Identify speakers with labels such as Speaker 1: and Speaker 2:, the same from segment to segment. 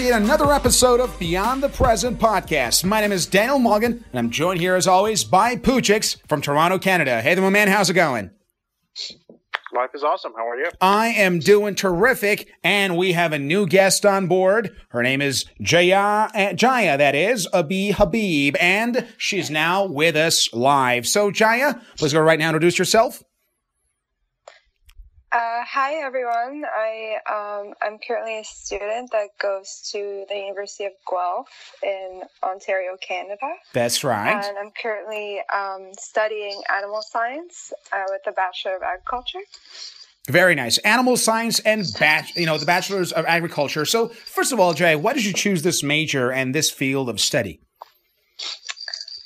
Speaker 1: yet another episode of Beyond the Present podcast. My name is Daniel Morgan, and I'm joined here as always by Poochix from Toronto, Canada. Hey there, my man, how's it going?
Speaker 2: Life is awesome. How are you?
Speaker 1: I am doing terrific, and we have a new guest on board. Her name is Jaya, uh, Jaya, that is, Abi Habib, and she's now with us live. So, Jaya, please go right now introduce yourself.
Speaker 3: Uh, hi everyone. I um, I'm currently a student that goes to the University of Guelph in Ontario, Canada.
Speaker 1: That's right.
Speaker 3: And I'm currently um, studying animal science uh, with a Bachelor of Agriculture.
Speaker 1: Very nice. Animal science and bach- you know the bachelor's of agriculture. So first of all, Jay, why did you choose this major and this field of study?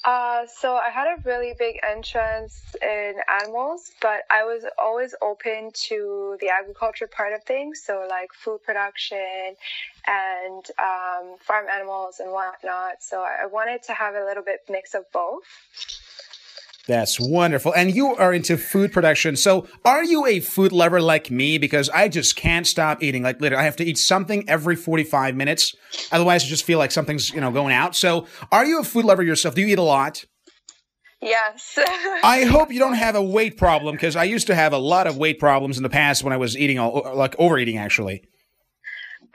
Speaker 3: Uh, so I had a really big interest in animals, but I was always open to the agriculture part of things. So like food production and um, farm animals and whatnot. So I wanted to have a little bit mix of both.
Speaker 1: That's wonderful. And you are into food production. So are you a food lover like me? Because I just can't stop eating. Like literally, I have to eat something every 45 minutes. Otherwise I just feel like something's, you know, going out. So are you a food lover yourself? Do you eat a lot?
Speaker 3: Yes.
Speaker 1: I hope you don't have a weight problem because I used to have a lot of weight problems in the past when I was eating, all, like overeating actually.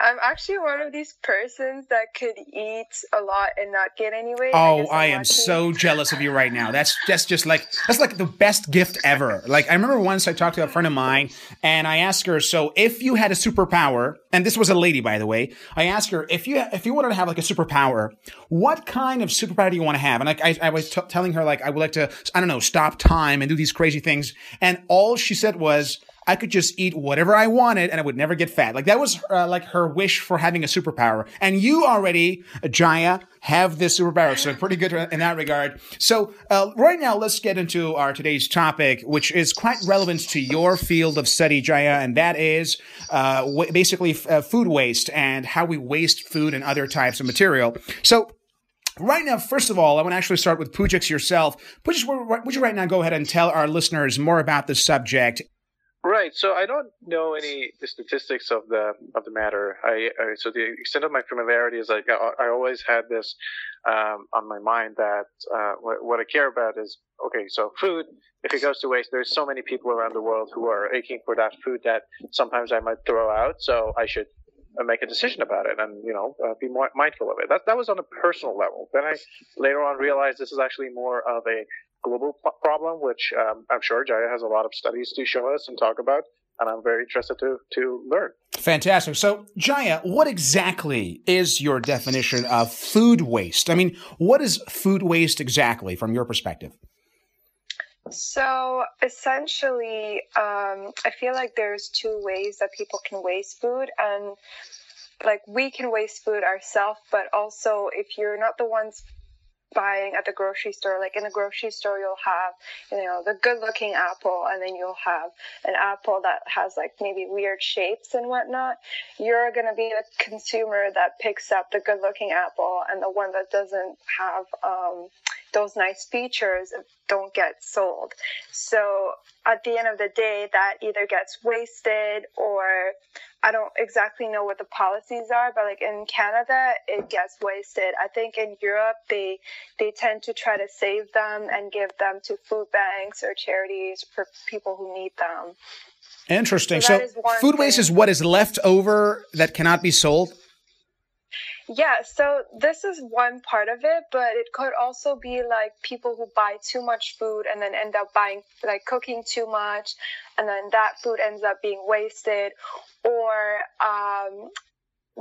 Speaker 3: I'm actually one of these persons that could eat a lot and not get any weight.
Speaker 1: Oh, I, I am so jealous of you right now. That's that's just like that's like the best gift ever. Like I remember once I talked to a friend of mine and I asked her, so if you had a superpower, and this was a lady by the way, I asked her if you if you wanted to have like a superpower, what kind of superpower do you want to have? And like I, I was t- telling her like I would like to I don't know stop time and do these crazy things, and all she said was I could just eat whatever I wanted and I would never get fat. Like that was uh, like her wish for having a superpower. And you already, Jaya, have this superpower. So pretty good in that regard. So uh, right now, let's get into our today's topic, which is quite relevant to your field of study, Jaya, and that is uh, w- basically f- uh, food waste and how we waste food and other types of material. So Right now, first of all, I want to actually start with Pujix yourself. Pujix, would you right now go ahead and tell our listeners more about the subject
Speaker 2: Right. So I don't know any statistics of the of the matter. I, I so the extent of my familiarity is like I, I always had this um, on my mind that uh, what, what, I care about is okay. So food, if it goes to waste, there's so many people around the world who are aching for that food that sometimes I might throw out. So I should uh, make a decision about it and you know uh, be more mindful of it. That that was on a personal level. Then I later on realized this is actually more of a global problem, which um, I'm sure Jaya has a lot of studies to show us and talk about, and I'm very interested to to learn.
Speaker 1: Fantastic. So, Jaya, what exactly is your definition of food waste? I mean, what is food waste exactly from your perspective?
Speaker 3: So essentially, um, I feel like there's two ways that people can waste food, and like we can waste food ourselves, but also if you're not the ones buying at the grocery store. Like in the grocery store, you'll have, you know, the good looking apple, and then you'll have an apple that has like maybe weird shapes and whatnot. You're going to be the consumer that picks up the good looking apple, and the one that doesn't have um, those nice features don't get sold. So at the end of the day, that either gets wasted or I don't exactly know what the policies are, but like in Canada, it gets wasted. I think in Europe, they they tend to try to save them and give them to food banks or charities for people who need them.
Speaker 1: Interesting. So, so food thing. waste is what is left over that cannot be sold.
Speaker 3: Yeah, so this is one part of it, but it could also be like people who buy too much food and then end up buying, like cooking too much, and then that food ends up being wasted, or um,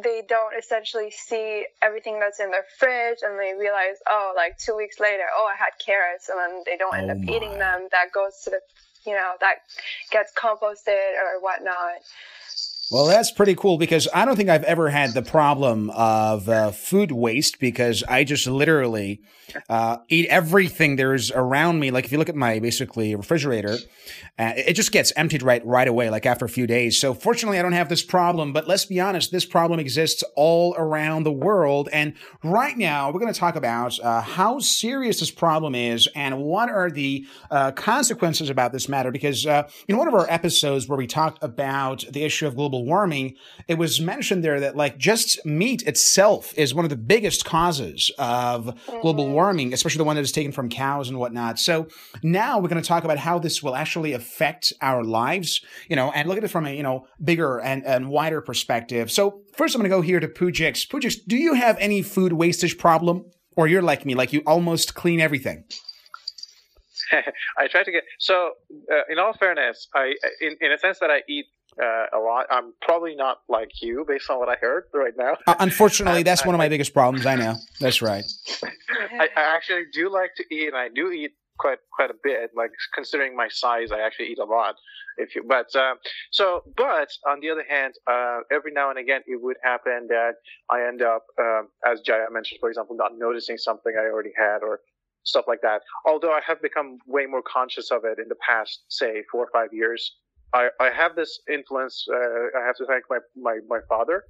Speaker 3: they don't essentially see everything that's in their fridge and they realize, oh, like two weeks later, oh, I had carrots, and then they don't end oh up my. eating them. That goes to the, you know, that gets composted or whatnot.
Speaker 1: Well, that's pretty cool because I don't think I've ever had the problem of uh, food waste because I just literally uh, eat everything there's around me. Like if you look at my basically refrigerator, uh, it just gets emptied right right away, like after a few days. So fortunately, I don't have this problem. But let's be honest, this problem exists all around the world. And right now, we're going to talk about uh, how serious this problem is and what are the uh, consequences about this matter. Because uh, in one of our episodes where we talked about the issue of global warming, it was mentioned there that like just meat itself is one of the biggest causes of global warming, especially the one that is taken from cows and whatnot. So now we're going to talk about how this will actually affect our lives, you know, and look at it from a, you know, bigger and, and wider perspective. So first I'm going to go here to Pujix. Pujix, do you have any food wastage problem? Or you're like me, like you almost clean everything?
Speaker 2: I try to get so. Uh, in all fairness, I in, in a sense that I eat uh, a lot. I'm probably not like you, based on what I heard right now.
Speaker 1: Uh, unfortunately, that's one of my biggest problems. I know. That's right.
Speaker 2: I, I, actually do like to eat, and I do eat quite quite a bit. Like considering my size, I actually eat a lot. If you, but um, so, but on the other hand, uh, every now and again, it would happen that I end up, um, as Jaya mentioned, for example, not noticing something I already had or stuff like that. Although I have become way more conscious of it in the past, say, four or five years. I, I have this influence. Uh, I have to thank my, my, my father.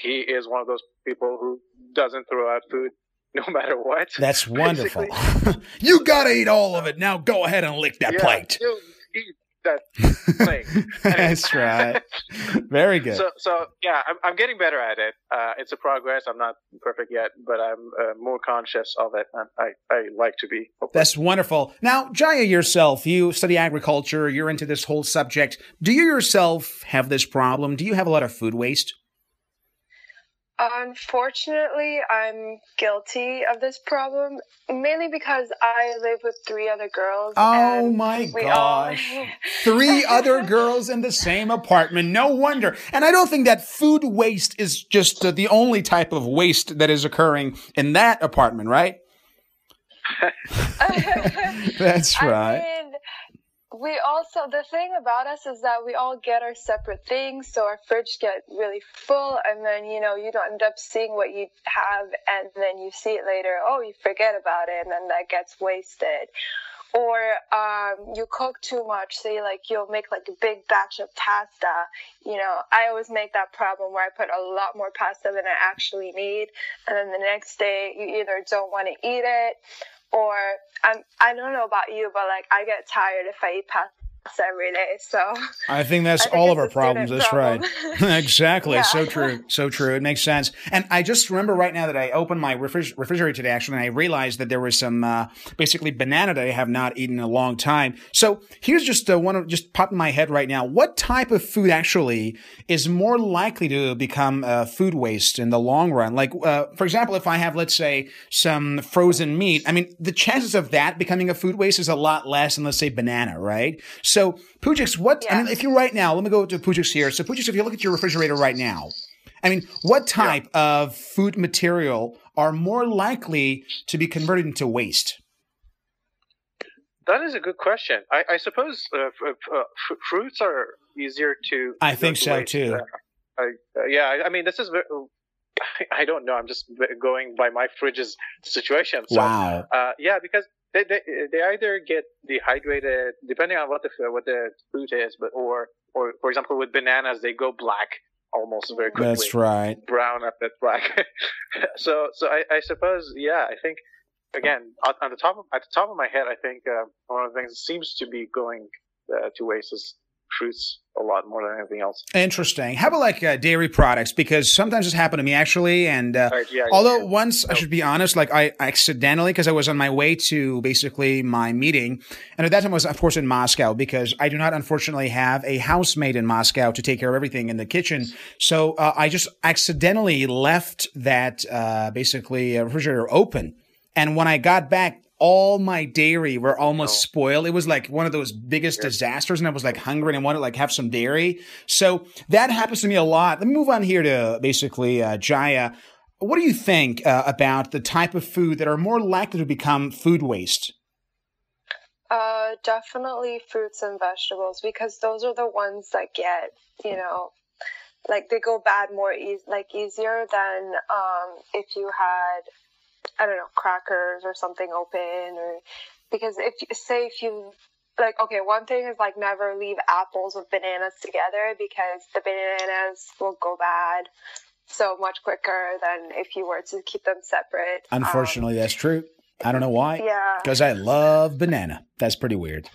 Speaker 2: He is one of those people who doesn't throw out food no matter what.
Speaker 1: That's wonderful. you gotta eat all of it. Now go ahead and lick that
Speaker 2: yeah,
Speaker 1: plate.
Speaker 2: You that plate.
Speaker 1: That's right. Very good.
Speaker 2: So, so yeah, I'm, I'm getting better at it. Uh, it's a progress. I'm not perfect yet, but I'm uh, more conscious of it, I, I like to be.
Speaker 1: That's wonderful. Now, Jaya, yourself, you study agriculture. You're into this whole subject. Do you yourself have this problem? Do you have a lot of food waste?
Speaker 3: Unfortunately, I'm guilty of this problem, mainly because I live with three other girls.
Speaker 1: Oh my gosh. All... three other girls in the same apartment. No wonder. And I don't think that food waste is just uh, the only type of waste that is occurring in that apartment, right? That's right.
Speaker 3: We also the thing about us is that we all get our separate things so our fridge get really full and then you know you don't end up seeing what you have and then you see it later oh you forget about it and then that gets wasted. Or um, you cook too much say like you'll make like a big batch of pasta. You know i always make that problem where i put a lot more pasta than i actually need and then the next day you either don't want to eat it or I'm I don't know about you, but like I get tired if I eat pasta every day. So
Speaker 1: I think that's I think all of our problems. That's problem. right. exactly. Yeah. So true. So true. It makes sense. And I just remember right now that I opened my refriger- refrigerator today, actually, and I realized that there was some uh, basically banana that I have not eaten in a long time. So here's just uh, one of just popping in my head right now. What type of food actually is more likely to become uh, food waste in the long run? Like, uh, for example, if I have, let's say, some frozen meat, I mean, the chances of that becoming a food waste is a lot less than, let's say, banana, right? So, Pujix, what, yeah. I mean, if you right now, let me go to Pujix here. So, Pujix, if you look at your refrigerator right now, I mean, what type yeah. of food material are more likely to be converted into waste?
Speaker 2: That is a good question. I, I suppose uh, f- uh, f- fruits are easier to.
Speaker 1: I think so waste. too.
Speaker 2: Uh, I, yeah, I mean, this is. I don't know. I'm just going by my fridge's situation. So,
Speaker 1: wow.
Speaker 2: Uh, yeah, because they, they they either get dehydrated depending on what the what the fruit is, but or or for example with bananas they go black almost very quickly.
Speaker 1: That's right.
Speaker 2: Brown up that black. so so I, I suppose yeah I think again on the top of, at the top of my head I think uh, one of the things that seems to be going uh, to waste is fruits a lot more than anything else.
Speaker 1: Interesting. How about like uh, dairy products? Because sometimes this happened to me actually, and uh, right, yeah, although yeah. once I should be honest, like I accidentally because I was on my way to basically my meeting, and at that time I was of course in Moscow because I do not unfortunately have a housemaid in Moscow to take care of everything in the kitchen. So uh, I just accidentally left that uh, basically refrigerator open. And when I got back, all my dairy were almost oh. spoiled. It was like one of those biggest yeah. disasters, and I was like hungry and I wanted to like have some dairy. So that happens to me a lot. Let me move on here to basically uh, Jaya. What do you think uh, about the type of food that are more likely to become food waste?
Speaker 3: Uh, definitely fruits and vegetables because those are the ones that get you know like they go bad more e- like easier than um, if you had I don't know crackers or something open, or because if you say if you like okay one thing is like never leave apples with bananas together because the bananas will go bad so much quicker than if you were to keep them separate
Speaker 1: unfortunately um, that's true. I don't know why.
Speaker 3: Yeah.
Speaker 1: Because i love banana. That's pretty weird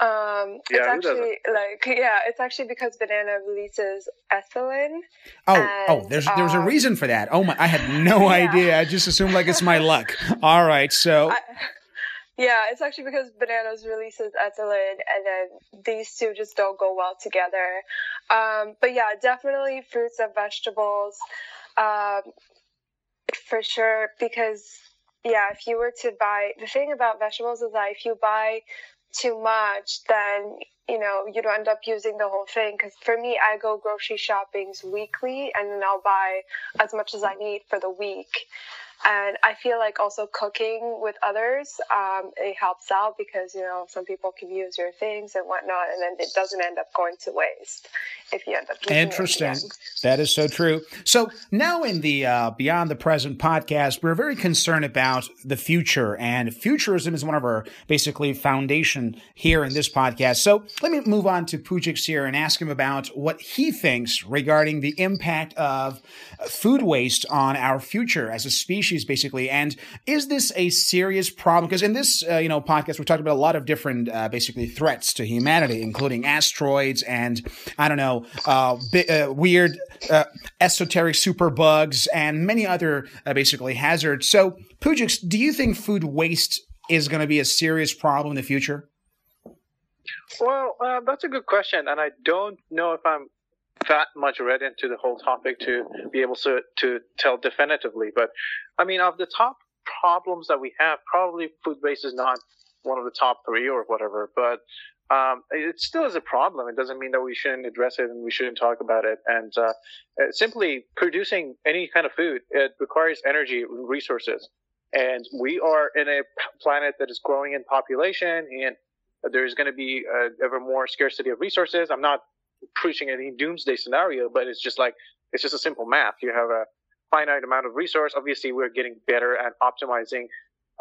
Speaker 3: um, yeah, it's actually like yeah, it's actually because banana releases ethylene.
Speaker 1: Oh, oh and, oh, there's there's um, a reason for that. Oh my, I had no yeah. idea. I just assumed like it's my luck. All right, so. I,
Speaker 3: yeah, it's actually because bananas releases ethylene, and then these two just don't go well together. Um, but yeah, definitely fruits and vegetables, um, for sure. Because yeah, if you were to buy the thing about vegetables is that if you buy too much, then you know you don't end up using the whole thing. Because for me, I go grocery shoppings weekly, and then I'll buy as much as I need for the week. And I feel like also cooking with others, um, it helps out because, you know, some people can use your things and whatnot, and then it doesn't end up going to waste if you end up
Speaker 1: Interesting. That is so true. So now in the uh, Beyond the Present podcast, we're very concerned about the future, and futurism is one of our basically foundation here in this podcast. So let me move on to Pujix here and ask him about what he thinks regarding the impact of food waste on our future as a species species, basically. And is this a serious problem? Because in this, uh, you know, podcast, we talked about a lot of different, uh, basically, threats to humanity, including asteroids and I don't know, uh, bi- uh, weird, uh, esoteric super bugs and many other, uh, basically, hazards. So, Pujix, do you think food waste is going to be a serious problem in the future?
Speaker 2: Well, that's a good question, and I don't know if I'm that much read into the whole topic to be able to to tell definitively. But I mean, of the top problems that we have, probably food waste is not one of the top three or whatever. But um, it still is a problem. It doesn't mean that we shouldn't address it and we shouldn't talk about it. And uh, uh simply producing any kind of food it requires energy and resources. And we are in a planet that is growing in population, and there's going to be uh, ever more scarcity of resources. I'm not preaching any doomsday scenario, but it's just like it's just a simple math. You have a finite amount of resource. Obviously, we're getting better at optimizing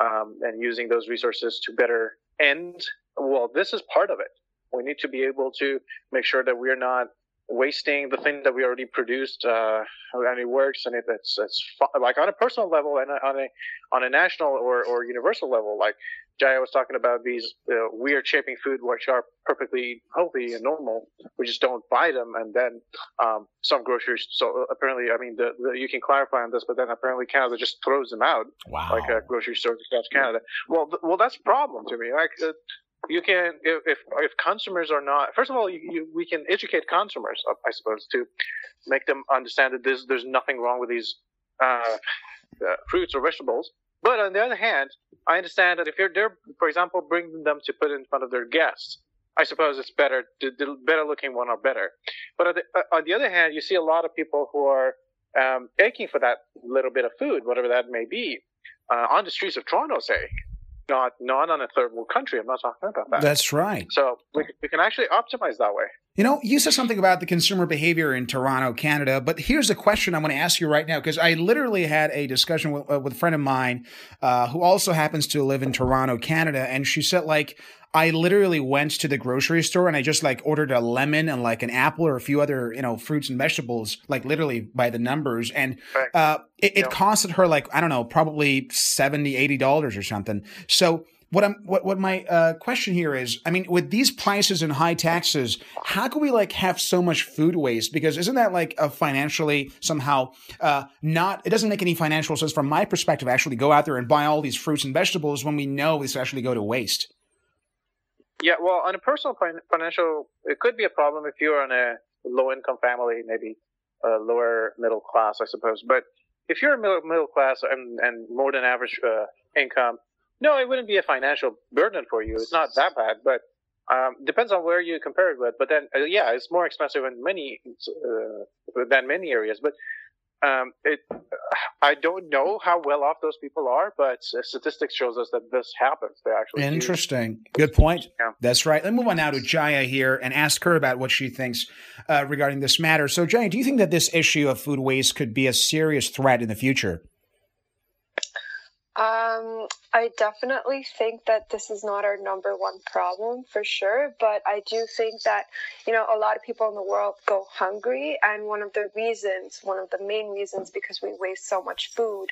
Speaker 2: um, and using those resources to better end. Well, this is part of it. We need to be able to make sure that we're not wasting the thing that we already produced, uh, and it works, and it, it's it's like on a personal level and on a on a national or or universal level. Like Jaya was talking about these uh, weird shaping food which are perfectly healthy and normal. We just don't buy them, and then um, some groceries. So apparently, I mean, the, the, you can clarify on this, but then apparently Canada just throws them out,
Speaker 1: wow.
Speaker 2: like a grocery store across Canada. Well, th- well, that's a problem to me. Like. Uh, you can if, if, if consumers are not first of all you, you, we can educate consumers I suppose to make them understand that there's there's nothing wrong with these uh, uh, fruits or vegetables but on the other hand, I understand that if you're there, for example, bringing them to put in front of their guests, I suppose it's better, the, the better looking one are better. But on the, uh, on the, other hand, you see a lot of people who are um, aching for that little bit of food, whatever that may be, uh, on the streets of Toronto, say, not not on a third world country. I'm not talking about that.
Speaker 1: That's right.
Speaker 2: So we, we can actually optimize that way.
Speaker 1: You know, you said something about the consumer behavior in Toronto, Canada, but here's a question I want to ask you right now because I literally had a discussion with, uh, with a friend of mine uh, who also happens to live in Toronto, Canada, and she said like I literally went to the grocery store and I just like ordered a lemon and like an apple or a few other, you know, fruits and vegetables, like literally by the numbers. And uh, it, it costed her like, I don't know, probably 70 $80 or something. So what I'm what what my uh, question here is, I mean, with these prices and high taxes, how can we like have so much food waste? Because isn't that like a financially somehow uh, not? It doesn't make any financial sense from my perspective. Actually, go out there and buy all these fruits and vegetables when we know this actually go to waste.
Speaker 2: Yeah, well, on a personal financial, it could be a problem if you're on a low income family, maybe a lower middle class, I suppose. But if you're a middle, middle class and, and more than average uh, income, no, it wouldn't be a financial burden for you. It's not that bad, but um, depends on where you compare it with. But then, uh, yeah, it's more expensive in many uh, than many areas. But um, it, I don't know how well off those people are, but statistics shows us that this happens. They actually
Speaker 1: interesting. Good point. Yeah. That's right. Let's move on now to Jaya here and ask her about what she thinks uh, regarding this matter. So, Jaya, do you think that this issue of food waste could be a serious threat in the future?
Speaker 3: Um, I definitely think that this is not our number one problem for sure, but I do think that, you know, a lot of people in the world go hungry, and one of the reasons, one of the main reasons, because we waste so much food.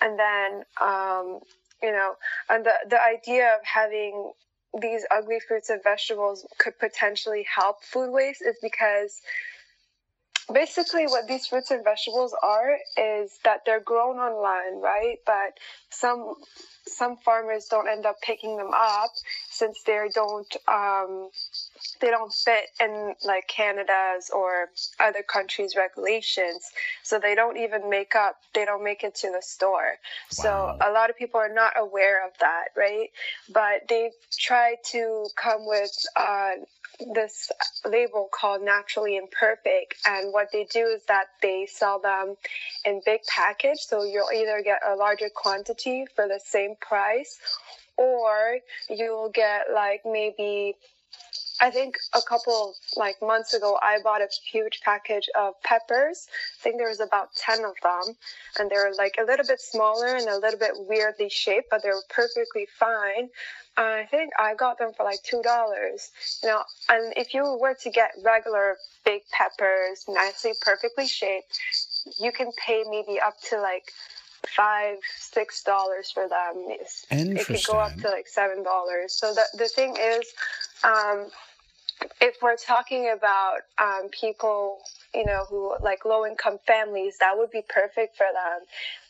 Speaker 3: And then, um, you know, and the, the idea of having these ugly fruits and vegetables could potentially help food waste is because basically what these fruits and vegetables are is that they're grown on land right but some some farmers don't end up picking them up since they don't um, they don't fit in like Canada's or other countries' regulations. So they don't even make up, they don't make it to the store. Wow. So a lot of people are not aware of that, right? But they've tried to come with uh, this label called naturally imperfect and what they do is that they sell them in big package so you'll either get a larger quantity for the same price or you'll get like maybe I think a couple like months ago, I bought a huge package of peppers. I think there was about 10 of them and they're like a little bit smaller and a little bit weirdly shaped, but they're perfectly fine. I think I got them for like two dollars. You know, and if you were to get regular big peppers, nicely, perfectly shaped, you can pay maybe up to like five, six dollars for them. It could go up to like seven dollars. So the the thing is, um, if we're talking about um, people, you know, who like low income families, that would be perfect for them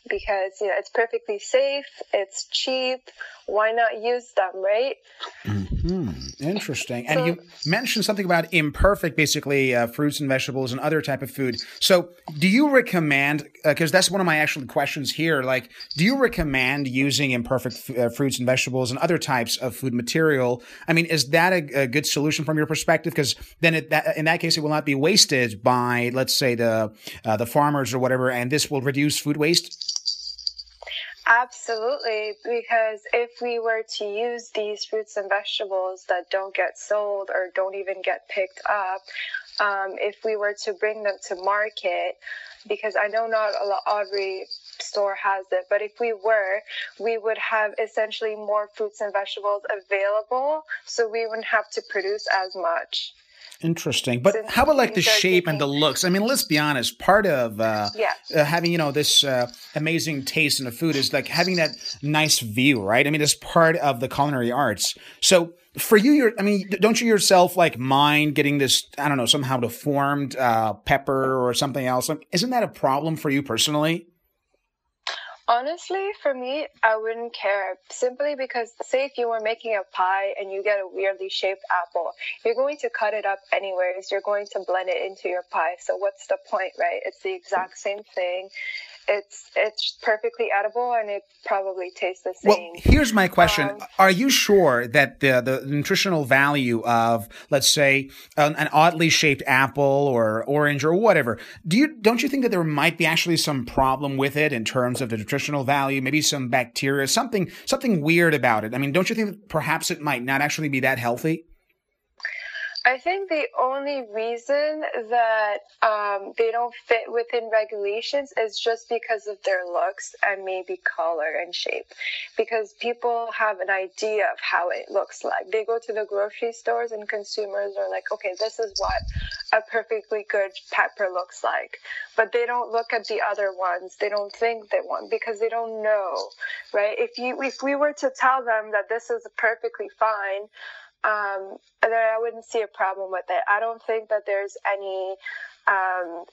Speaker 3: because you know it's perfectly safe, it's cheap. Why not use them, right?
Speaker 1: Hmm. Interesting. And so, you mentioned something about imperfect, basically uh, fruits and vegetables and other type of food. So, do you recommend? Because uh, that's one of my actual questions here. Like, do you recommend using imperfect f- uh, fruits and vegetables and other types of food material? I mean, is that a, a good solution from your perspective? Because then, it, that, in that case, it will not be wasted by, let's say, the uh, the farmers or whatever, and this will reduce food waste.
Speaker 3: Absolutely, because if we were to use these fruits and vegetables that don't get sold or don't even get picked up, um, if we were to bring them to market, because I know not a lot of every store has it, but if we were, we would have essentially more fruits and vegetables available, so we wouldn't have to produce as much.
Speaker 1: Interesting, but how about like the shape and the looks? I mean, let's be honest. Part of uh, yeah. uh, having you know this uh, amazing taste in the food is like having that nice view, right? I mean, it's part of the culinary arts. So for you, you're, I mean, don't you yourself like mind getting this? I don't know, somehow deformed uh, pepper or something else? Isn't that a problem for you personally?
Speaker 3: Honestly, for me, I wouldn't care simply because, say, if you were making a pie and you get a weirdly shaped apple, you're going to cut it up anyways. You're going to blend it into your pie. So, what's the point, right? It's the exact same thing it's it's perfectly edible and it probably tastes the same.
Speaker 1: Well, here's my question: um, Are you sure that the the nutritional value of, let's say, an, an, oddly shaped apple or orange or whatever, do you don't you think that there might be actually some problem with it in terms of the nutritional value? Maybe some bacteria, something something weird about it. I mean, don't you think that perhaps it might not actually be that healthy?
Speaker 3: I think the only reason that um, they don't fit within regulations is just because of their looks and maybe color and shape. Because people have an idea of how it looks like. They go to the grocery stores and consumers are like, okay, this is what a perfectly good pepper looks like. But they don't look at the other ones. They don't think they want because they don't know, right? If you if we were to tell them that this is perfectly fine um, I wouldn't see a problem with it. I don't think that there's any um,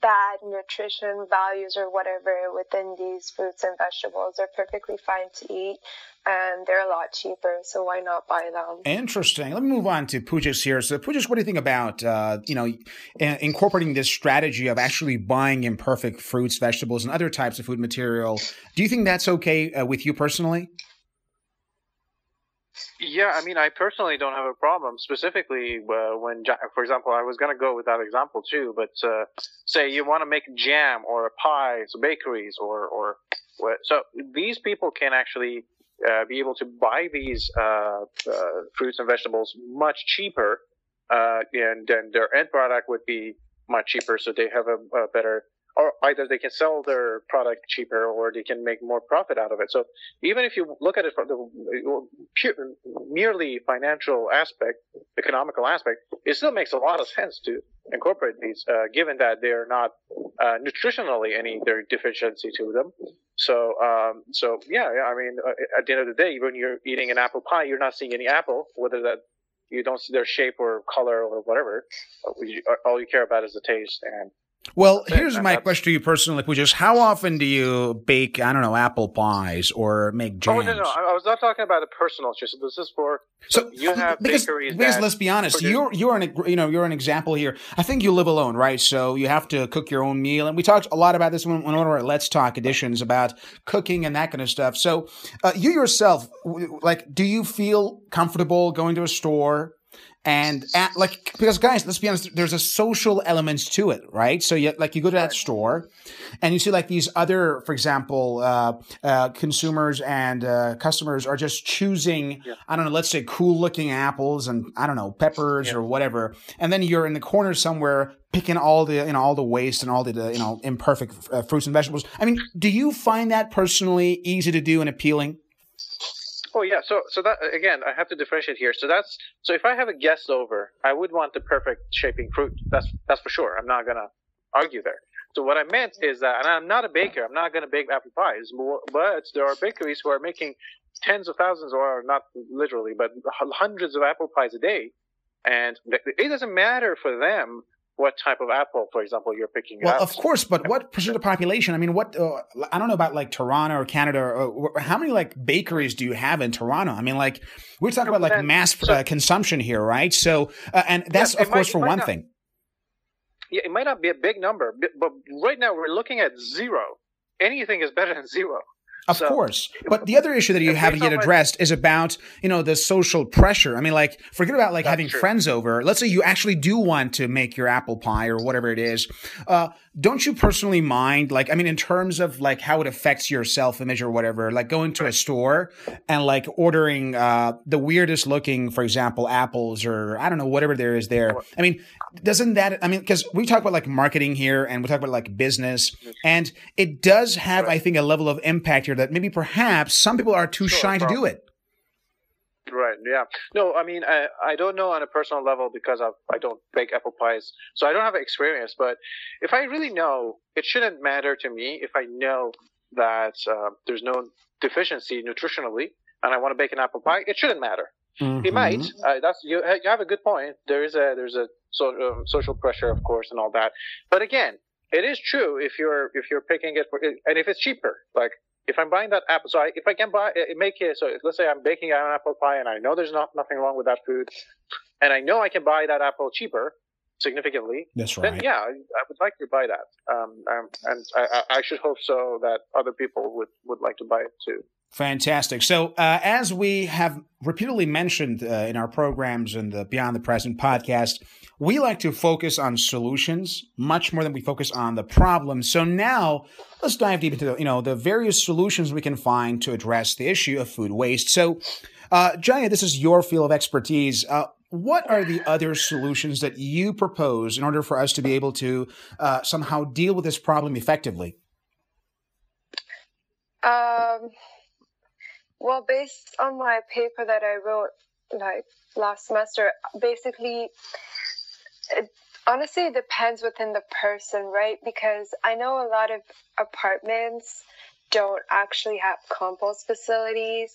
Speaker 3: bad nutrition values or whatever within these fruits and vegetables. They're perfectly fine to eat and they're a lot cheaper, so why not buy them?
Speaker 1: Interesting. Let me move on to Pujas here. So, Pujas, what do you think about uh, you know incorporating this strategy of actually buying imperfect fruits, vegetables, and other types of food material? Do you think that's okay uh, with you personally?
Speaker 2: Yeah, I mean, I personally don't have a problem. Specifically, uh, when, for example, I was going to go with that example too. But uh, say you want to make jam or a pie, so bakeries or or so these people can actually uh, be able to buy these uh, uh, fruits and vegetables much cheaper, uh, and then their end product would be much cheaper. So they have a, a better or either they can sell their product cheaper or they can make more profit out of it. So even if you look at it from the pure, merely financial aspect, economical aspect, it still makes a lot of sense to incorporate these, uh, given that they're not uh, nutritionally any there deficiency to them. So, um, so yeah, I mean, uh, at the end of the day, when you're eating an apple pie, you're not seeing any apple, whether that you don't see their shape or color or whatever. All you care about is the taste and
Speaker 1: well, here's my question to you personally, which is how often do you bake, I don't know, apple pies or make jams?
Speaker 2: Oh, no, no. I was not talking about a personal issue. This is for so you have
Speaker 1: because,
Speaker 2: bakeries.
Speaker 1: Because let's be honest, you're you're an you know you're an example here. I think you live alone, right? So you have to cook your own meal, and we talked a lot about this in one of our Let's Talk editions about cooking and that kind of stuff. So uh, you yourself, like, do you feel comfortable going to a store? And at, like because guys let's be honest there's a social element to it right? So you like you go to that store and you see like these other for example uh, uh, consumers and uh, customers are just choosing yeah. i don't know let's say cool looking apples and i don't know peppers yeah. or whatever. And then you're in the corner somewhere picking all the you know all the waste and all the you know imperfect uh, fruits and vegetables. I mean do you find that personally easy to do and appealing
Speaker 2: Oh yeah, so so that again, I have to differentiate here. So that's so if I have a guest over, I would want the perfect shaping fruit. That's that's for sure. I'm not gonna argue there. So what I meant is that, and I'm not a baker. I'm not gonna bake apple pies, but there are bakeries who are making tens of thousands, or not literally, but hundreds of apple pies a day, and it doesn't matter for them what type of apple, for example, you're picking
Speaker 1: well, of course, but what percent of the population? I mean, what uh, I don't know about like Toronto or Canada. Or, or, how many like bakeries do you have in Toronto? I mean, like we're talking about like mass so, uh, consumption here, right? So, uh, and that's of course might, for one
Speaker 2: not,
Speaker 1: thing.
Speaker 2: Yeah, it might not be a big number, but right now we're looking at zero. Anything is better than zero.
Speaker 1: Of so, course. But the other issue that you haven't yet addressed is about, you know, the social pressure. I mean, like, forget about like having true. friends over. Let's say you actually do want to make your apple pie or whatever it is. Uh, don't you personally mind, like, I mean, in terms of like how it affects your self image or whatever, like going to a store and like ordering, uh, the weirdest looking, for example, apples or I don't know, whatever there is there. I mean, doesn't that, I mean, because we talk about like marketing here and we talk about like business and it does have, I think, a level of impact here that maybe perhaps some people are too sure, shy to do it.
Speaker 2: Right. Yeah. No, I mean, I, I don't know on a personal level because I've, I don't bake apple pies, so I don't have experience. But if I really know, it shouldn't matter to me if I know that uh, there's no deficiency nutritionally, and I want to bake an apple pie. It shouldn't matter. Mm-hmm. It might. Uh, that's you. You have a good point. There is a there's a so, um, social pressure, of course, and all that. But again, it is true if you're if you're picking it for, and if it's cheaper. Like if I'm buying that apple, so I, if I can buy, make it, so let's say I'm baking an apple pie and I know there's not nothing wrong with that food, and I know I can buy that apple cheaper, significantly.
Speaker 1: That's right.
Speaker 2: Then yeah, I, I would like to buy that, um, um and I, I, should hope so that other people would would like to buy it too.
Speaker 1: Fantastic. So, uh, as we have repeatedly mentioned uh, in our programs and the Beyond the Present podcast, we like to focus on solutions much more than we focus on the problem. So now let's dive deep into the, you know the various solutions we can find to address the issue of food waste. So, uh, Jaya, this is your field of expertise. Uh, what are the other solutions that you propose in order for us to be able to uh, somehow deal with this problem effectively?
Speaker 3: Um well, based on my paper that I wrote like last semester, basically, it honestly it depends within the person, right? Because I know a lot of apartments don't actually have compost facilities,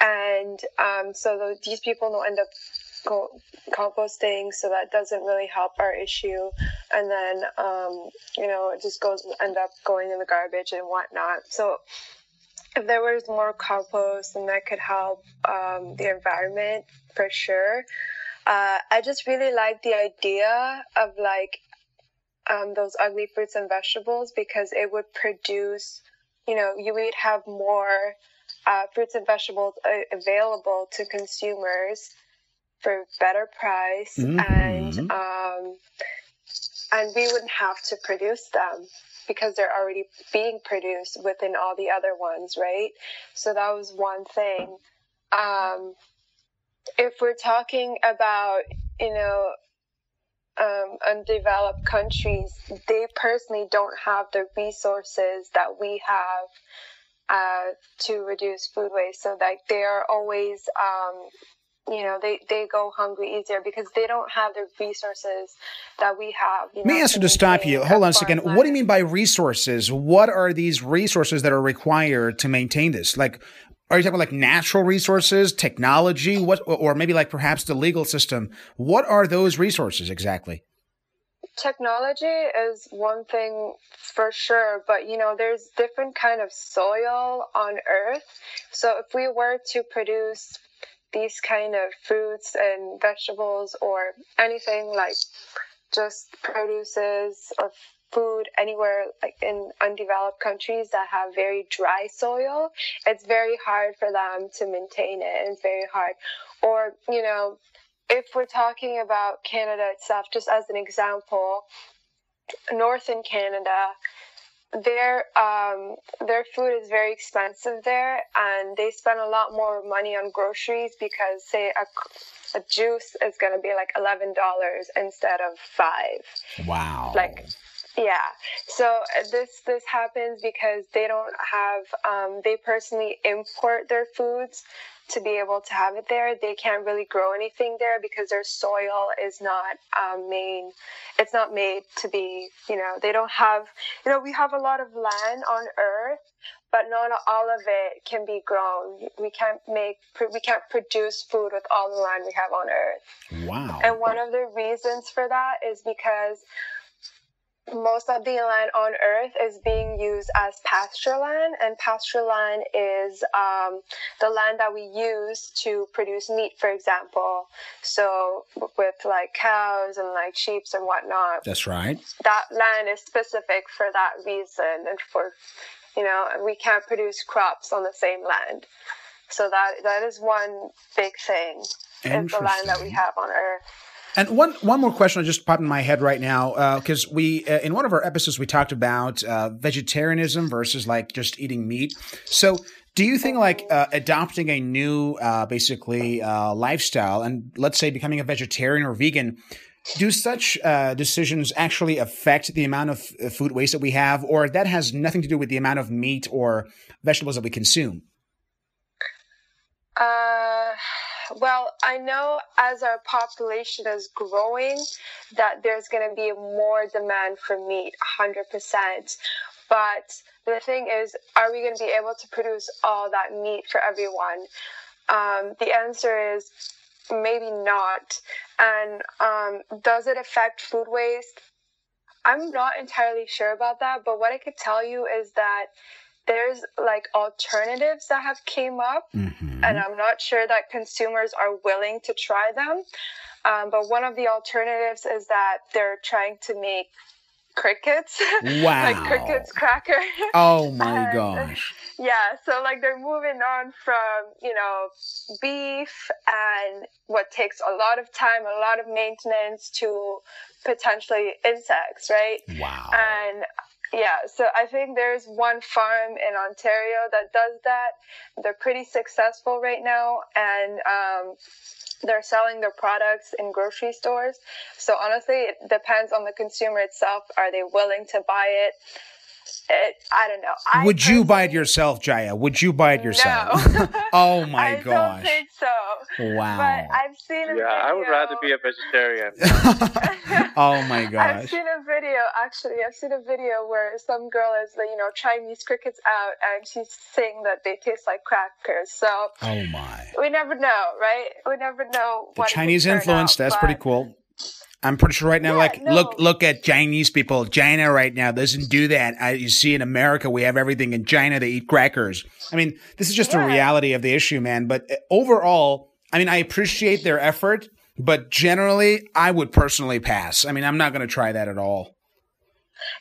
Speaker 3: and um, so these people don't end up composting, so that doesn't really help our issue. And then, um, you know, it just goes end up going in the garbage and whatnot. So if there was more compost, then that could help um, the environment for sure. Uh, I just really like the idea of like um, those ugly fruits and vegetables because it would produce, you know, you would have more uh, fruits and vegetables available to consumers for better price, mm-hmm. and um, and we wouldn't have to produce them because they're already being produced within all the other ones, right? So that was one thing. Um, if we're talking about, you know, um, undeveloped countries, they personally don't have the resources that we have uh, to reduce food waste. So like they are always, um, you know, they, they go hungry easier because they don't have the resources that we have. You
Speaker 1: May I ask you to stop you? Hold on a second. What do you mean by resources? What are these resources that are required to maintain this? Like, are you talking about like natural resources, technology, what, or maybe like perhaps the legal system? What are those resources exactly?
Speaker 3: technology is one thing for sure but you know there's different kind of soil on earth so if we were to produce these kind of fruits and vegetables or anything like just produces of food anywhere like in undeveloped countries that have very dry soil it's very hard for them to maintain it. It's very hard. Or you know if we're talking about Canada itself, just as an example, north in Canada, their um, their food is very expensive there, and they spend a lot more money on groceries because, say, a, a juice is going to be like eleven dollars instead of five.
Speaker 1: Wow!
Speaker 3: Like, yeah. So uh, this this happens because they don't have um, they personally import their foods to be able to have it there. They can't really grow anything there because their soil is not um, made. It's not made to be. You know, they don't have. You know, we have a lot of land on Earth, but not all of it can be grown. We can't make. We can't produce food with all the land we have on Earth.
Speaker 1: Wow.
Speaker 3: And one of the reasons for that is because most of the land on earth is being used as pasture land and pasture land is um, the land that we use to produce meat for example. So with like cows and like sheep and whatnot.
Speaker 1: That's right.
Speaker 3: That land is specific for that reason and for you know we can't produce crops on the same land. So that that is one big thing is the land that we have on earth
Speaker 1: and one one more question I just popped in my head right now because uh, we uh, in one of our episodes we talked about uh, vegetarianism versus like just eating meat. So do you think like uh, adopting a new uh, basically uh, lifestyle and let's say becoming a vegetarian or vegan? Do such decisions actually affect the amount of food waste that we have, or that has nothing to do with the amount of meat or vegetables that we consume?
Speaker 3: Uh well, I know as our population is growing that there's going to be more demand for meat, 100%. But the thing is, are we going to be able to produce all that meat for everyone? Um, the answer is maybe not. And um, does it affect food waste? I'm not entirely sure about that, but what I could tell you is that there's like alternatives that have came up mm-hmm. and i'm not sure that consumers are willing to try them. Um, but one of the alternatives is that they're trying to make crickets.
Speaker 1: Wow.
Speaker 3: like crickets cracker
Speaker 1: oh my and, gosh.
Speaker 3: yeah so like they're moving on from you know beef and what takes a lot of time a lot of maintenance to potentially insects right?
Speaker 1: Wow.
Speaker 3: And yeah, so I think there's one farm in Ontario that does that. They're pretty successful right now, and um, they're selling their products in grocery stores. So honestly, it depends on the consumer itself. Are they willing to buy it? It, I don't know. I
Speaker 1: Would you buy it yourself, Jaya? Would you buy it yourself?
Speaker 3: No.
Speaker 1: oh my
Speaker 3: I
Speaker 1: gosh!
Speaker 3: I don't think so.
Speaker 1: Wow.
Speaker 3: But I've seen a
Speaker 2: yeah,
Speaker 3: video.
Speaker 2: I would rather be a vegetarian.
Speaker 1: oh my gosh!
Speaker 3: I've seen a video. Actually, I've seen a video where some girl is, you know, trying these crickets out, and she's saying that they taste like crackers. So.
Speaker 1: Oh my.
Speaker 3: We never know, right? We never know.
Speaker 1: The Chinese influence.
Speaker 3: Out,
Speaker 1: that's pretty cool. I'm pretty sure right now,
Speaker 3: yeah,
Speaker 1: like
Speaker 3: no.
Speaker 1: look look at Chinese people. China right now doesn't do that. I, you see, in America, we have everything. In China, they eat crackers. I mean, this is just
Speaker 3: yeah.
Speaker 1: the reality of the issue, man. But uh, overall, I mean, I appreciate their effort, but generally, I would personally pass. I mean, I'm not going to try that at all.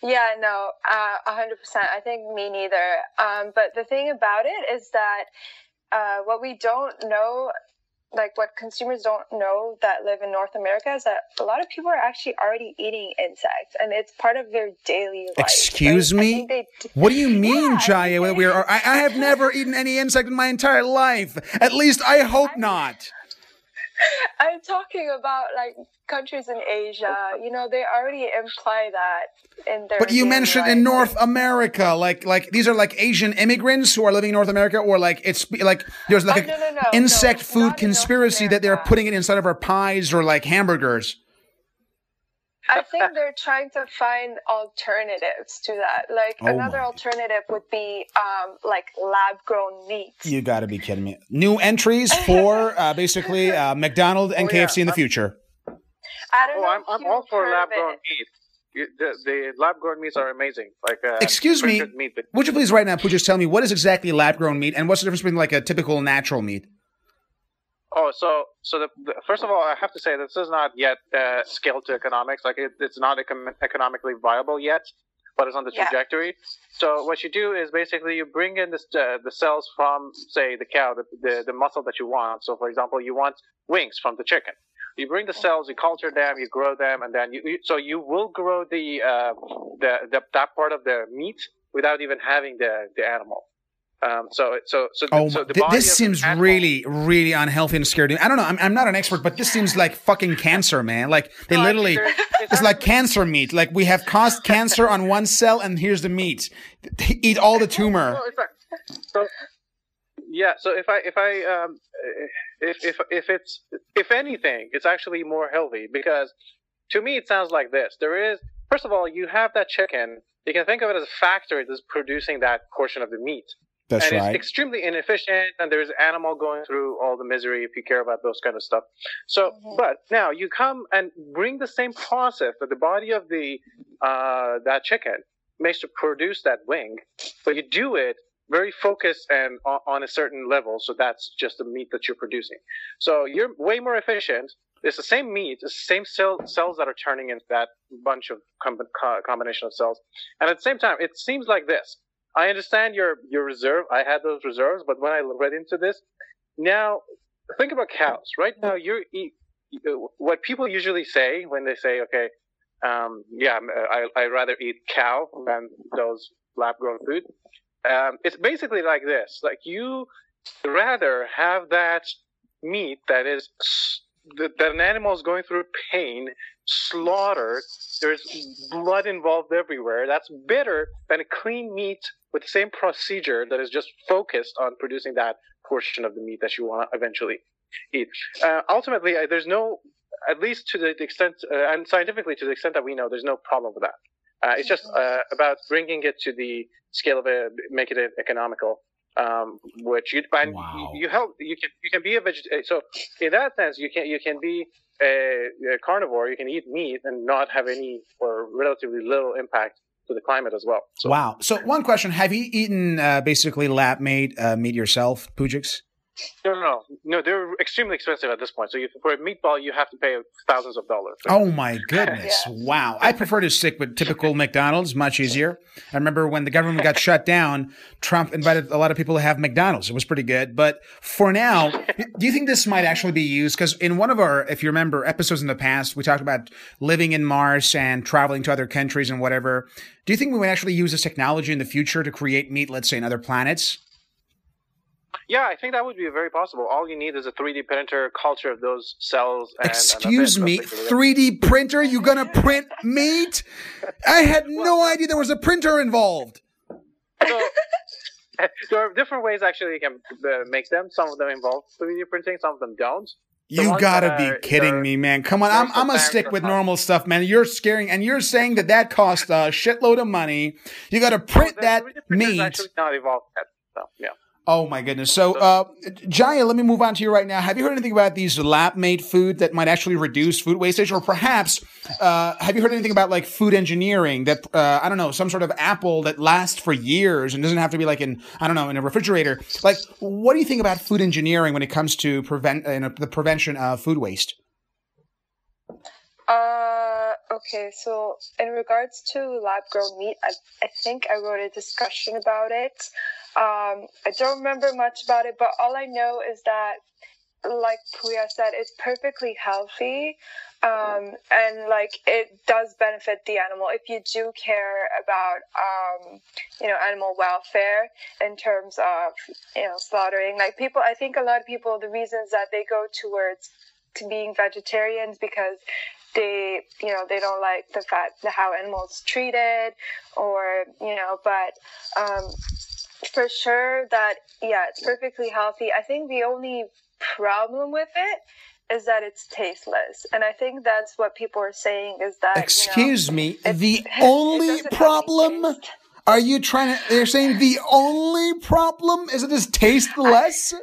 Speaker 3: Yeah, no, uh, a hundred percent. I think me neither. Um, but the thing about it is that uh, what we don't know like what consumers don't know that live in North America is that a lot of people are actually already eating insects and it's part of their daily life.
Speaker 1: Excuse
Speaker 3: right?
Speaker 1: me?
Speaker 3: They,
Speaker 1: what do you mean,
Speaker 3: yeah,
Speaker 1: Jaya? We are, I, I, have never eaten any insect in my entire life. At least I hope I, not.
Speaker 3: I'm talking about like countries in Asia. You know, they already imply that in their.
Speaker 1: But you mentioned in North America, like like these are like Asian immigrants who are living in North America, or like it's like there's oh, like
Speaker 3: oh,
Speaker 1: an
Speaker 3: no, no, no,
Speaker 1: insect food conspiracy that they're putting it inside of our pies or like hamburgers.
Speaker 3: I think they're trying to find alternatives to that. Like
Speaker 1: Oh
Speaker 3: another
Speaker 1: my.
Speaker 3: alternative would be um, like lab grown meat.
Speaker 1: You got to be kidding me! New entries for uh, basically uh, McDonald's and
Speaker 2: Oh, yeah.
Speaker 1: KFC in the future.
Speaker 3: I don't
Speaker 2: Oh,
Speaker 3: know.
Speaker 2: I'm, I'm all for lab grown meat. You- The, the lab grown meats are amazing. Like uh,
Speaker 1: Excuse me,
Speaker 2: meat, but
Speaker 1: would you please right now, just tell me what is exactly lab grown meat and what's the difference between like a typical natural meat?
Speaker 2: Oh, so so the, the first of all, I have to say this is not yet uh, scaled to economics. Like it, it's not econ- economically viable yet, but it's on the
Speaker 3: Yeah.
Speaker 2: trajectory. So what you do is basically you bring in this, uh, the cells from, say, the cow, the, the the muscle that you want. So for example, you want wings from the chicken. You bring the cells, you culture them, you grow them, and then you, you so you will grow the, uh, the the that part of the meat without even having the the animal. Um, so so so
Speaker 1: Oh,
Speaker 2: so the
Speaker 1: th- this seems really, really unhealthy and scary. I don't know. I'm, I'm not an expert, but this seems like fucking cancer, man. Like they
Speaker 2: No,
Speaker 1: literally,
Speaker 2: think
Speaker 1: it's like cancer meat. Like we have caused cancer on one cell, and here's the meat. Eat all the tumor.
Speaker 2: No, it's. So, yeah. So if I if I um if if if it's if anything, it's actually more healthy because to me it sounds like this. There is first of all you have that chicken. You can think of it as a factory that's producing that portion of the meat.
Speaker 1: That's
Speaker 2: and
Speaker 1: right.
Speaker 2: it's extremely inefficient and there's animal going through all the misery if you care about those kind of stuff. So
Speaker 3: Mhm.
Speaker 2: but now you come and bring the same process that the body of the uh, that chicken makes to produce that wing but you do it very focused and on, on a certain level so that's just the meat that you're producing. So you're way more efficient. It's the same meat it's the same cell, cells that are turning into that bunch of com- co- combination of cells. And at the same time it seems like this I understand your your reserve. I had those reserves, but when I read into this, now think about cows. Right now, you're what people usually say when they say, "Okay, um, yeah, I I rather eat cow than those lab grown food." Um, it's basically like this: like you rather have that meat that is that an animal is going through pain, slaughtered. There's blood involved everywhere. That's better than a clean meat with the same procedure that is just focused on producing that portion of the meat that you want to eventually eat. Uh, ultimately, uh, there's no, at least to the extent, uh, and scientifically to the extent that we know, there's no problem with that. Uh, it's just uh, about bringing it to the scale of it, make it economical. Um, which you and
Speaker 1: Wow.
Speaker 2: you, you help you can you can be a vegetarian. So in that sense, you can you can be a, a carnivore. You can eat meat and not have any or relatively little impact to the climate as well. So,
Speaker 1: Wow. So one question: Have you eaten uh, basically lab made uh, meat yourself, Pujix?
Speaker 2: No, no, no, no. They're extremely expensive at this point. So you, for a meatball, you have to pay thousands of dollars.
Speaker 1: Oh my goodness!
Speaker 3: Yeah.
Speaker 1: Wow. I prefer to stick with typical McDonald's. Much easier. I remember when the government got shut down, Trump invited a lot of people to have McDonald's. It was pretty good. But for now, do you think this might actually be used? Because in one of our, if you remember, episodes in the past, we talked about living in Mars and traveling to other countries and whatever. Do you think we might actually use this technology in the future to create meat, let's say, in other planets?
Speaker 2: Yeah, I think that would be very possible. All you need is a 3D printer, culture of those cells. And, and
Speaker 1: Excuse
Speaker 2: it.
Speaker 1: me,
Speaker 2: That's basically it.
Speaker 1: 3D printer? You gonna print meat? I had no idea there was a printer involved.
Speaker 2: So, there are different ways actually you can uh, make them. Some of them involve 3D printing, some of them don't. The
Speaker 1: You gotta be
Speaker 2: are-
Speaker 1: kidding me, man. Come on, I'm, I'm gonna stick with normal stuff, man. You're scaring, and you're saying that that costs a shitload of money. You gotta print
Speaker 2: The
Speaker 1: that
Speaker 2: 3D printer is
Speaker 1: meat.
Speaker 2: actually not evolved yet. So, yeah.
Speaker 1: Oh my goodness. So, uh, Jaya, let me move on to you right now. Have you heard anything about these lab-made food that might actually reduce food wastage, or perhaps uh, have you heard anything about like food engineering that uh, I don't know, some sort of apple that lasts for years and doesn't have to be like in I don't know in a refrigerator? Like, what do you think about food engineering when it comes to prevent uh, the prevention of food waste?
Speaker 3: Okay, so in regards to lab grown meat, I, I think I wrote a discussion about it. Um, I don't remember much about it, but all I know is that, like Puya said, it's perfectly healthy. Um, and like it does benefit the animal if you do care about, um, you know, animal welfare in terms of, you know, slaughtering. Like people, I think a lot of people, the reasons that they go towards to being vegetarians because they you know they don't like the fact that how animals treated or you know but um, for sure that yeah it's perfectly healthy. I think the only problem with it is that it's tasteless. And i think that's what people are saying is that
Speaker 1: excuse
Speaker 3: you know,
Speaker 1: me the only problem? Are you trying to they're saying the only problem is it is tasteless?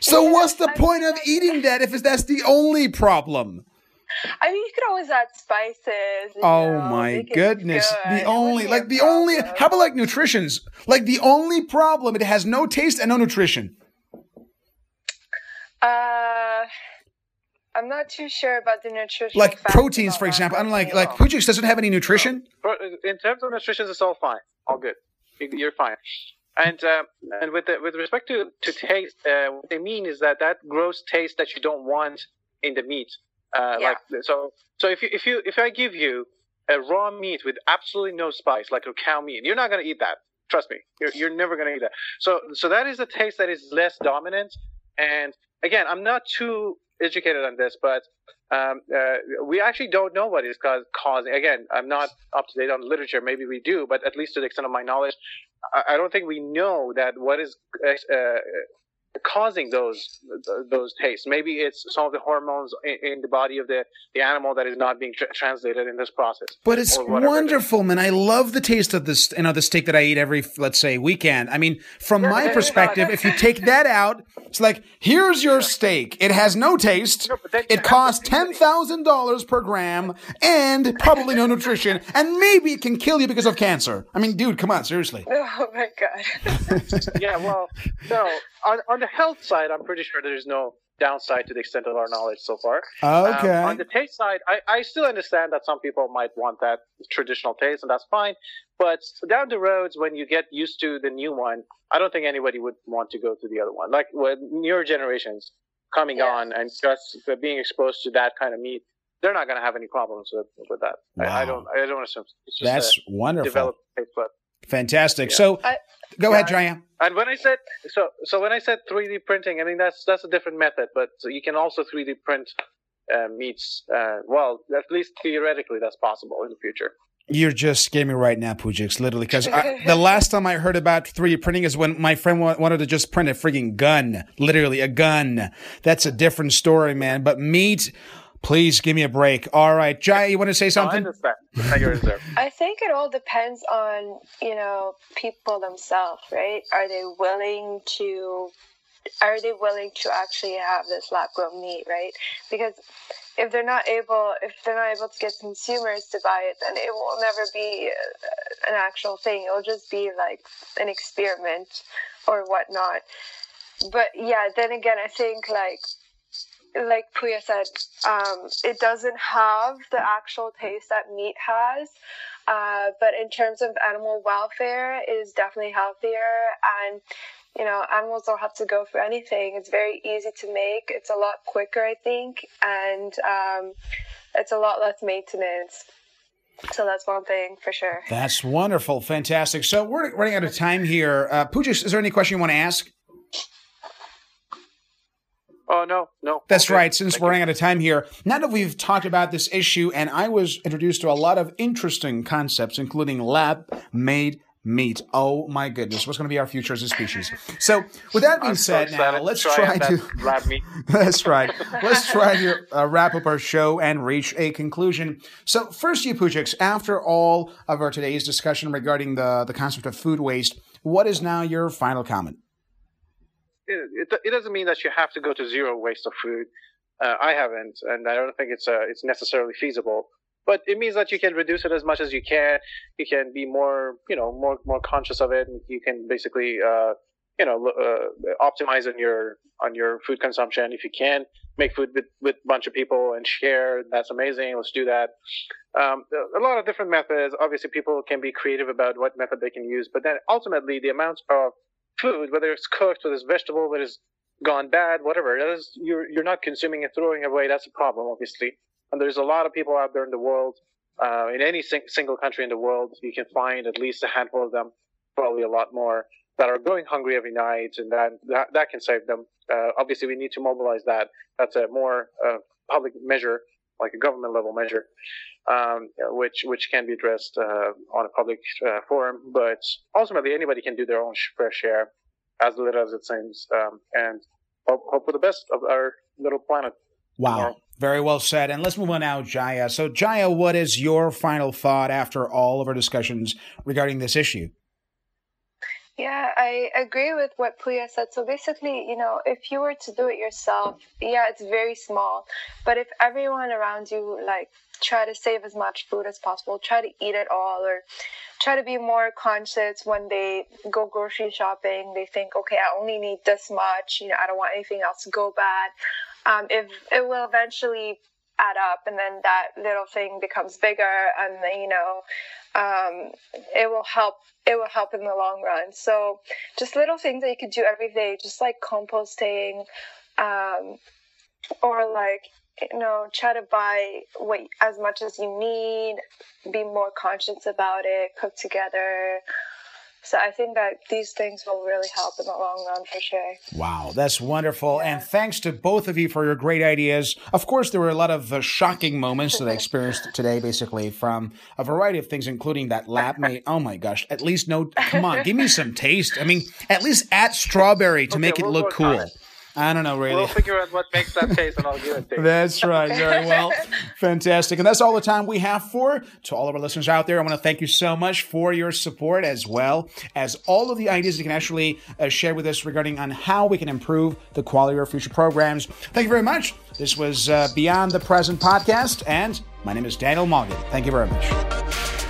Speaker 1: So yeah, what's the I point of eating that if that's the only problem
Speaker 3: I mean, you could always add spices.
Speaker 1: Oh know, my goodness! The only, like the only, how about like nutritions? Like the only problem, it has no taste and no nutrition.
Speaker 3: Uh, I'm not too sure about the nutrition.
Speaker 1: Like proteins, for example. I'm like, like Pujix doesn't have any nutrition.
Speaker 2: In terms of nutrition, it's all fine, all good. You're fine. And uh, and with the, with respect to to taste, uh, what they mean is that that gross taste that you don't want in the meat. Uh, yeah. Like so, so if you if you if I give you a raw meat with absolutely no spice, like a cow meat, you're not gonna eat that. Trust me, you're you're never gonna eat that. So so that is a taste that is less dominant. And again, I'm not too educated on this, but um, uh, we actually don't know what is cause, causing. Again, I'm not up to date on the literature. Maybe we do, but at least to the extent of my knowledge, I, I don't think we know that what is uh, causing those those tastes. Maybe it's some of the hormones in, in the body of the, the animal that is not being tra- translated in this process.
Speaker 1: But it's wonderful, man. I love the taste of this, you know, the steak that I eat every, let's say, weekend. I mean, from my perspective, if you take that out, it's like here's your steak. It has no taste. No, it costs ten thousand dollars per gram, and probably no nutrition, and maybe it can kill you because of cancer. I mean, dude, come on, seriously.
Speaker 3: Oh my god.
Speaker 2: yeah, well, no. On, on the health side, I'm pretty sure there's no downside to the extent of our knowledge so far.
Speaker 1: Okay.
Speaker 2: Um, on the taste side, I, I still understand that some people might want that traditional taste, and that's fine. But down the roads, when you get used to the new one, I don't think anybody would want to go to the other one. Like with newer generations coming yeah. on and just being exposed to that kind of meat, they're not going to have any problems with, with that. Wow. I, I, don't. I don't want to assume.
Speaker 1: That's wonderful.
Speaker 2: Developed taste bud.
Speaker 1: Fantastic. Yeah. So, I, go yeah, ahead, Jaya.
Speaker 2: And when I said so, so when I said 3D printing, I mean that's that's a different method, but you can also 3D print uh, meats. Uh, well, at least theoretically, that's possible in the future.
Speaker 1: You're just scaring me right now, Pujix, literally. Because the last time I heard about 3D printing is when my friend wa- wanted to just print a freaking gun, literally a gun. That's a different story, man. But meat, Please give me a break. All right, Jai, you want to say something? No,
Speaker 2: I understand.
Speaker 3: I think it all depends on you know people themselves, right? Are they willing to? Are they willing to actually have this lab grown meat, right? Because if they're not able, if they're not able to get consumers to buy it, then it will never be uh, an actual thing. It'll just be like an experiment or whatnot. But yeah, then again, I think like like Puya said, um, it doesn't have the actual taste that meat has. Uh, but in terms of animal welfare, it is definitely healthier. And, you know, animals don't have to go through anything. It's very easy to make. It's a lot quicker, I think. And um, it's a lot less maintenance. So that's one thing for sure.
Speaker 1: That's wonderful. Fantastic. So we're running out of time here. Uh, Pujas, is there any question you want to ask?
Speaker 2: Oh no, no.
Speaker 1: That's okay. right. Since Thank we're running out of time here, now that we've talked about this issue, and I was introduced to a lot of interesting concepts, including lab-made meat. Oh my goodness, what's going to be our future as a species? So, with that being said, so now let's try, to.
Speaker 2: Lab meat.
Speaker 1: that's right. Let's try to uh, wrap up our show and reach a conclusion. So, first, you Pujix, after all of our today's discussion regarding the the concept of food waste, what is now your final comment?
Speaker 2: It, it, doesn't mean that you have to go to zero waste of food. Uh, I haven't, and I don't think it's uh, it's necessarily feasible. But it means that you can reduce it as much as you can. You can be more, you know, more more conscious of it, and you can basically, uh, you know, uh, optimize on your on your food consumption. If you can make food with with a bunch of people and share, that's amazing. Let's do that. Um, a lot of different methods. Obviously, people can be creative about what method they can use, but then ultimately, the amount of food, whether it's cooked, whether it's vegetable, whether it's gone bad, whatever, that is, you're, you're not consuming and throwing away. That's a problem, obviously. And there's a lot of people out there in the world, uh, in any sing- single country in the world, you can find at least a handful of them, probably a lot more, that are going hungry every night, and that that, that can save them. Uh, obviously, we need to mobilize that. That's a more uh, public measure, like a government level measure, um, which which can be addressed uh, on a public uh, forum. But ultimately, anybody can do their own fair share, as little as it seems, um, and hope, hope for the best of our little planet.
Speaker 1: Wow. Tomorrow. Very well said. And let's move on now, Jaya. So, Jaya, what is your final thought after all of our discussions regarding this issue?
Speaker 3: Yeah, I agree with what Puya said. So basically, you know, if you were to do it yourself, yeah, it's very small. But if everyone around you, like, try to save as much food as possible, try to eat it all, or try to be more conscious when they go grocery shopping, they think, okay, I only need this much, you know, I don't want anything else to go bad. Um, if it will eventually add up and then that little thing becomes bigger and then, you know um, it will help it will help in the long run. So just little things that you could do every day just like composting um, or like you know try to buy what as much as you need be more conscious about it cook together so I think that these things will really help in the long run for sure.
Speaker 1: Wow, that's wonderful. Yeah. And thanks to both of you for your great ideas. Of course, there were a lot of uh, shocking moments that I experienced today, basically, from a variety of things, including that lab mate. Oh my gosh, at least no, come on, give me some taste. I mean, at least add strawberry to okay, make it look cool. Time. I don't know, really.
Speaker 2: We'll figure out what makes that taste and I'll give it to you.
Speaker 1: That's right. Very well. Fantastic. And that's all the time we have for. To all of our listeners out there, I want to thank you so much for your support as well as all of the ideas you can actually uh, share with us regarding on how we can improve the quality of our future programs. Thank you very much. This was uh, Beyond the Present podcast, and my name is Daniel Mulligan. Thank you very much.